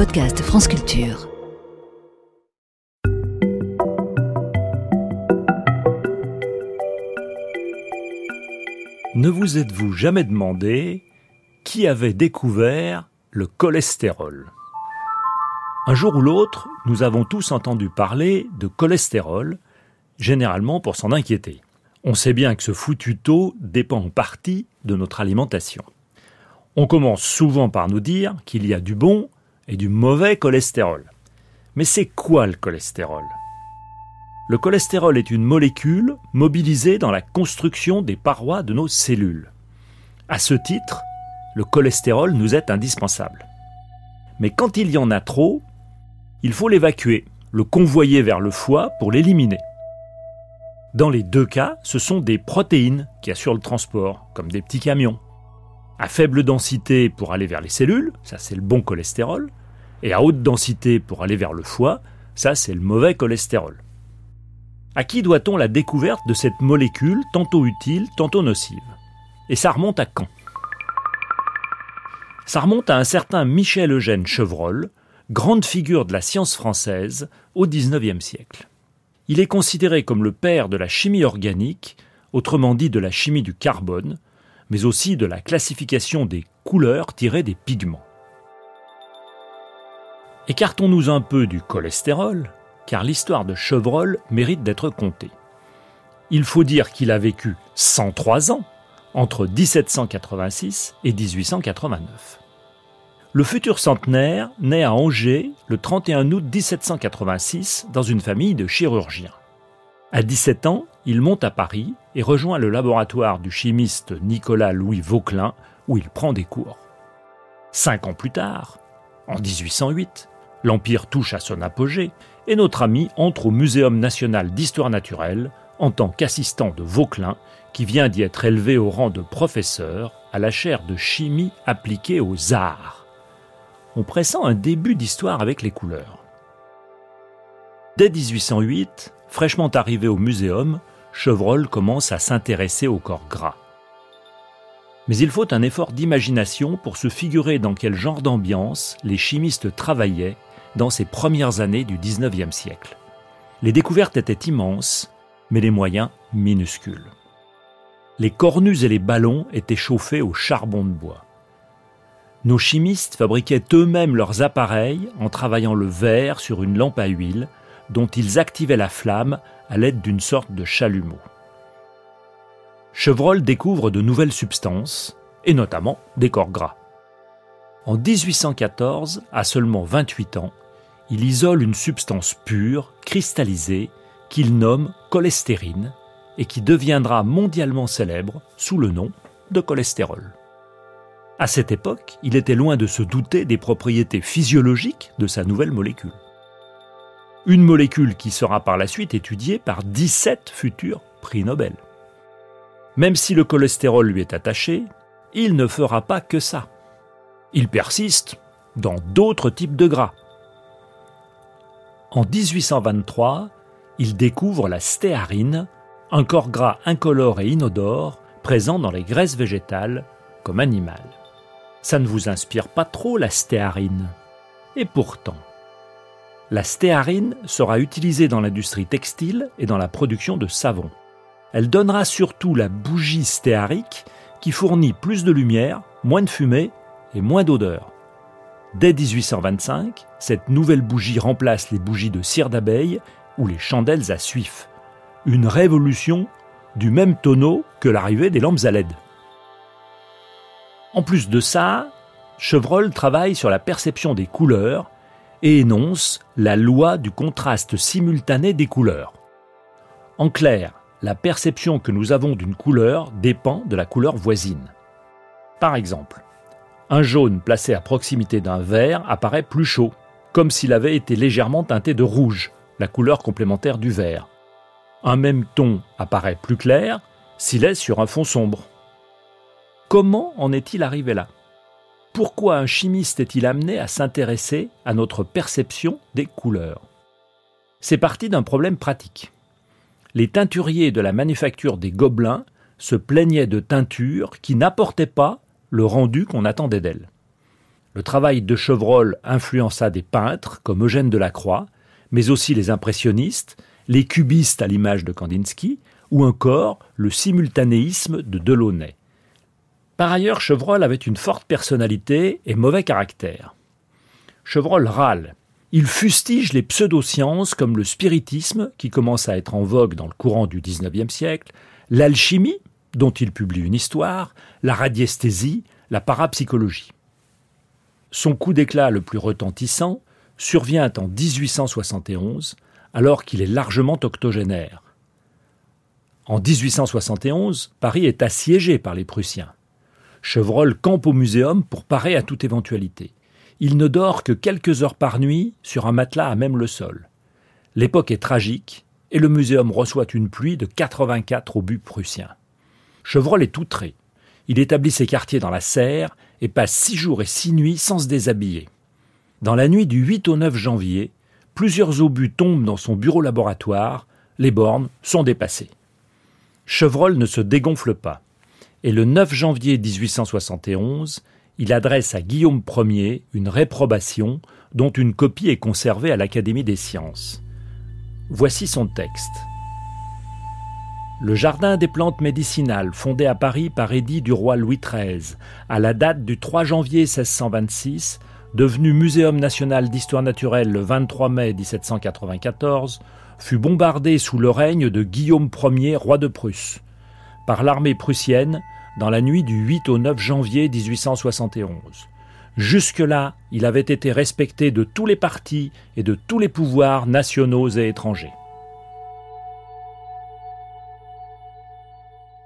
podcast France Culture. Ne vous êtes-vous jamais demandé qui avait découvert le cholestérol? Un jour ou l'autre, nous avons tous entendu parler de cholestérol, généralement pour s'en inquiéter. On sait bien que ce foutu taux dépend en partie de notre alimentation. On commence souvent par nous dire qu'il y a du bon et du mauvais cholestérol. Mais c'est quoi le cholestérol? Le cholestérol est une molécule mobilisée dans la construction des parois de nos cellules. À ce titre, le cholestérol nous est indispensable. Mais quand il y en a trop, il faut l'évacuer, le convoyer vers le foie pour l'éliminer. Dans les deux cas, ce sont des protéines qui assurent le transport, comme des petits camions à faible densité pour aller vers les cellules, ça c'est le bon cholestérol, et à haute densité pour aller vers le foie, ça c'est le mauvais cholestérol. À qui doit-on la découverte de cette molécule tantôt utile, tantôt nocive? Et ça remonte à quand? Ça remonte à un certain Michel Eugène Chevreul, grande figure de la science française au XIXe siècle. Il est considéré comme le père de la chimie organique, autrement dit de la chimie du carbone, mais aussi de la classification des couleurs tirées des pigments. Écartons-nous un peu du cholestérol, car l'histoire de Chevreul mérite d'être contée. Il faut dire qu'il a vécu 103 ans entre 1786 et 1889. Le futur centenaire naît à Angers le 31 août 1786 dans une famille de chirurgiens. À 17 ans, il monte à Paris et rejoint le laboratoire du chimiste Nicolas Louis Vauquelin, où il prend des cours. Cinq ans plus tard, en 1808, l'Empire touche à son apogée et notre ami entre au Muséum national d'histoire naturelle en tant qu'assistant de Vauquelin, qui vient d'y être élevé au rang de professeur à la chaire de chimie appliquée aux arts. On pressent un début d'histoire avec les couleurs. Dès 1808, fraîchement arrivé au muséum, Chevreul commence à s'intéresser au corps gras. Mais il faut un effort d'imagination pour se figurer dans quel genre d'ambiance les chimistes travaillaient dans ces premières années du XIXe siècle. Les découvertes étaient immenses, mais les moyens minuscules. Les cornues et les ballons étaient chauffés au charbon de bois. Nos chimistes fabriquaient eux-mêmes leurs appareils en travaillant le verre sur une lampe à huile dont ils activaient la flamme à l'aide d'une sorte de chalumeau. Chevreul découvre de nouvelles substances, et notamment des corps gras. En 1814, à seulement 28 ans, il isole une substance pure, cristallisée, qu'il nomme cholestérine, et qui deviendra mondialement célèbre sous le nom de cholestérol. À cette époque, il était loin de se douter des propriétés physiologiques de sa nouvelle molécule une molécule qui sera par la suite étudiée par 17 futurs prix Nobel. Même si le cholestérol lui est attaché, il ne fera pas que ça. Il persiste dans d'autres types de gras. En 1823, il découvre la stéarine, un corps gras incolore et inodore présent dans les graisses végétales comme animales. Ça ne vous inspire pas trop la stéarine Et pourtant, la stéarine sera utilisée dans l'industrie textile et dans la production de savon. Elle donnera surtout la bougie stéarique qui fournit plus de lumière, moins de fumée et moins d'odeur. Dès 1825, cette nouvelle bougie remplace les bougies de cire d'abeille ou les chandelles à suif. Une révolution du même tonneau que l'arrivée des lampes à LED. En plus de ça, Chevreul travaille sur la perception des couleurs et énonce la loi du contraste simultané des couleurs. En clair, la perception que nous avons d'une couleur dépend de la couleur voisine. Par exemple, un jaune placé à proximité d'un vert apparaît plus chaud, comme s'il avait été légèrement teinté de rouge, la couleur complémentaire du vert. Un même ton apparaît plus clair s'il est sur un fond sombre. Comment en est-il arrivé là? Pourquoi un chimiste est-il amené à s'intéresser à notre perception des couleurs? C'est parti d'un problème pratique. Les teinturiers de la manufacture des Gobelins se plaignaient de teintures qui n'apportaient pas le rendu qu'on attendait d'elles. Le travail de Chevreul influença des peintres comme Eugène Delacroix, mais aussi les impressionnistes, les cubistes à l'image de Kandinsky, ou encore le simultanéisme de Delaunay. Par ailleurs, Chevreul avait une forte personnalité et mauvais caractère. Chevreul râle. Il fustige les pseudosciences comme le spiritisme, qui commence à être en vogue dans le courant du XIXe siècle, l'alchimie, dont il publie une histoire, la radiesthésie, la parapsychologie. Son coup d'éclat le plus retentissant survient en 1871, alors qu'il est largement octogénaire. En 1871, Paris est assiégé par les Prussiens. Chevreul campe au muséum pour parer à toute éventualité. Il ne dort que quelques heures par nuit sur un matelas à même le sol. L'époque est tragique et le muséum reçoit une pluie de 84 obus prussiens. Chevreul est outré. Il établit ses quartiers dans la serre et passe six jours et six nuits sans se déshabiller. Dans la nuit du 8 au 9 janvier, plusieurs obus tombent dans son bureau laboratoire, les bornes sont dépassées. Chevreul ne se dégonfle pas et le 9 janvier 1871, il adresse à Guillaume Ier une réprobation dont une copie est conservée à l'Académie des sciences. Voici son texte. Le Jardin des plantes médicinales, fondé à Paris par édit du roi Louis XIII, à la date du 3 janvier 1626, devenu Muséum national d'histoire naturelle le 23 mai 1794, fut bombardé sous le règne de Guillaume Ier, roi de Prusse par l'armée prussienne dans la nuit du 8 au 9 janvier 1871. Jusque-là, il avait été respecté de tous les partis et de tous les pouvoirs nationaux et étrangers.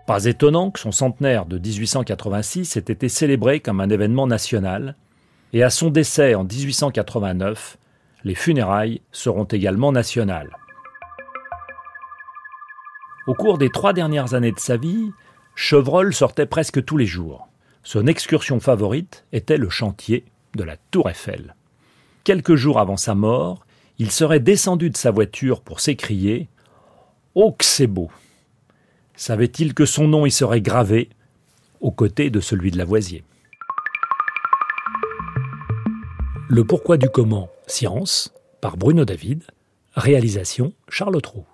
Pas étonnant que son centenaire de 1886 ait été célébré comme un événement national, et à son décès en 1889, les funérailles seront également nationales. Au cours des trois dernières années de sa vie, Chevreul sortait presque tous les jours. Son excursion favorite était le chantier de la Tour Eiffel. Quelques jours avant sa mort, il serait descendu de sa voiture pour s'écrier Oh, que c'est beau Savait-il que son nom y serait gravé aux côtés de celui de Lavoisier Le pourquoi du comment, science, par Bruno David, réalisation Charles Trou.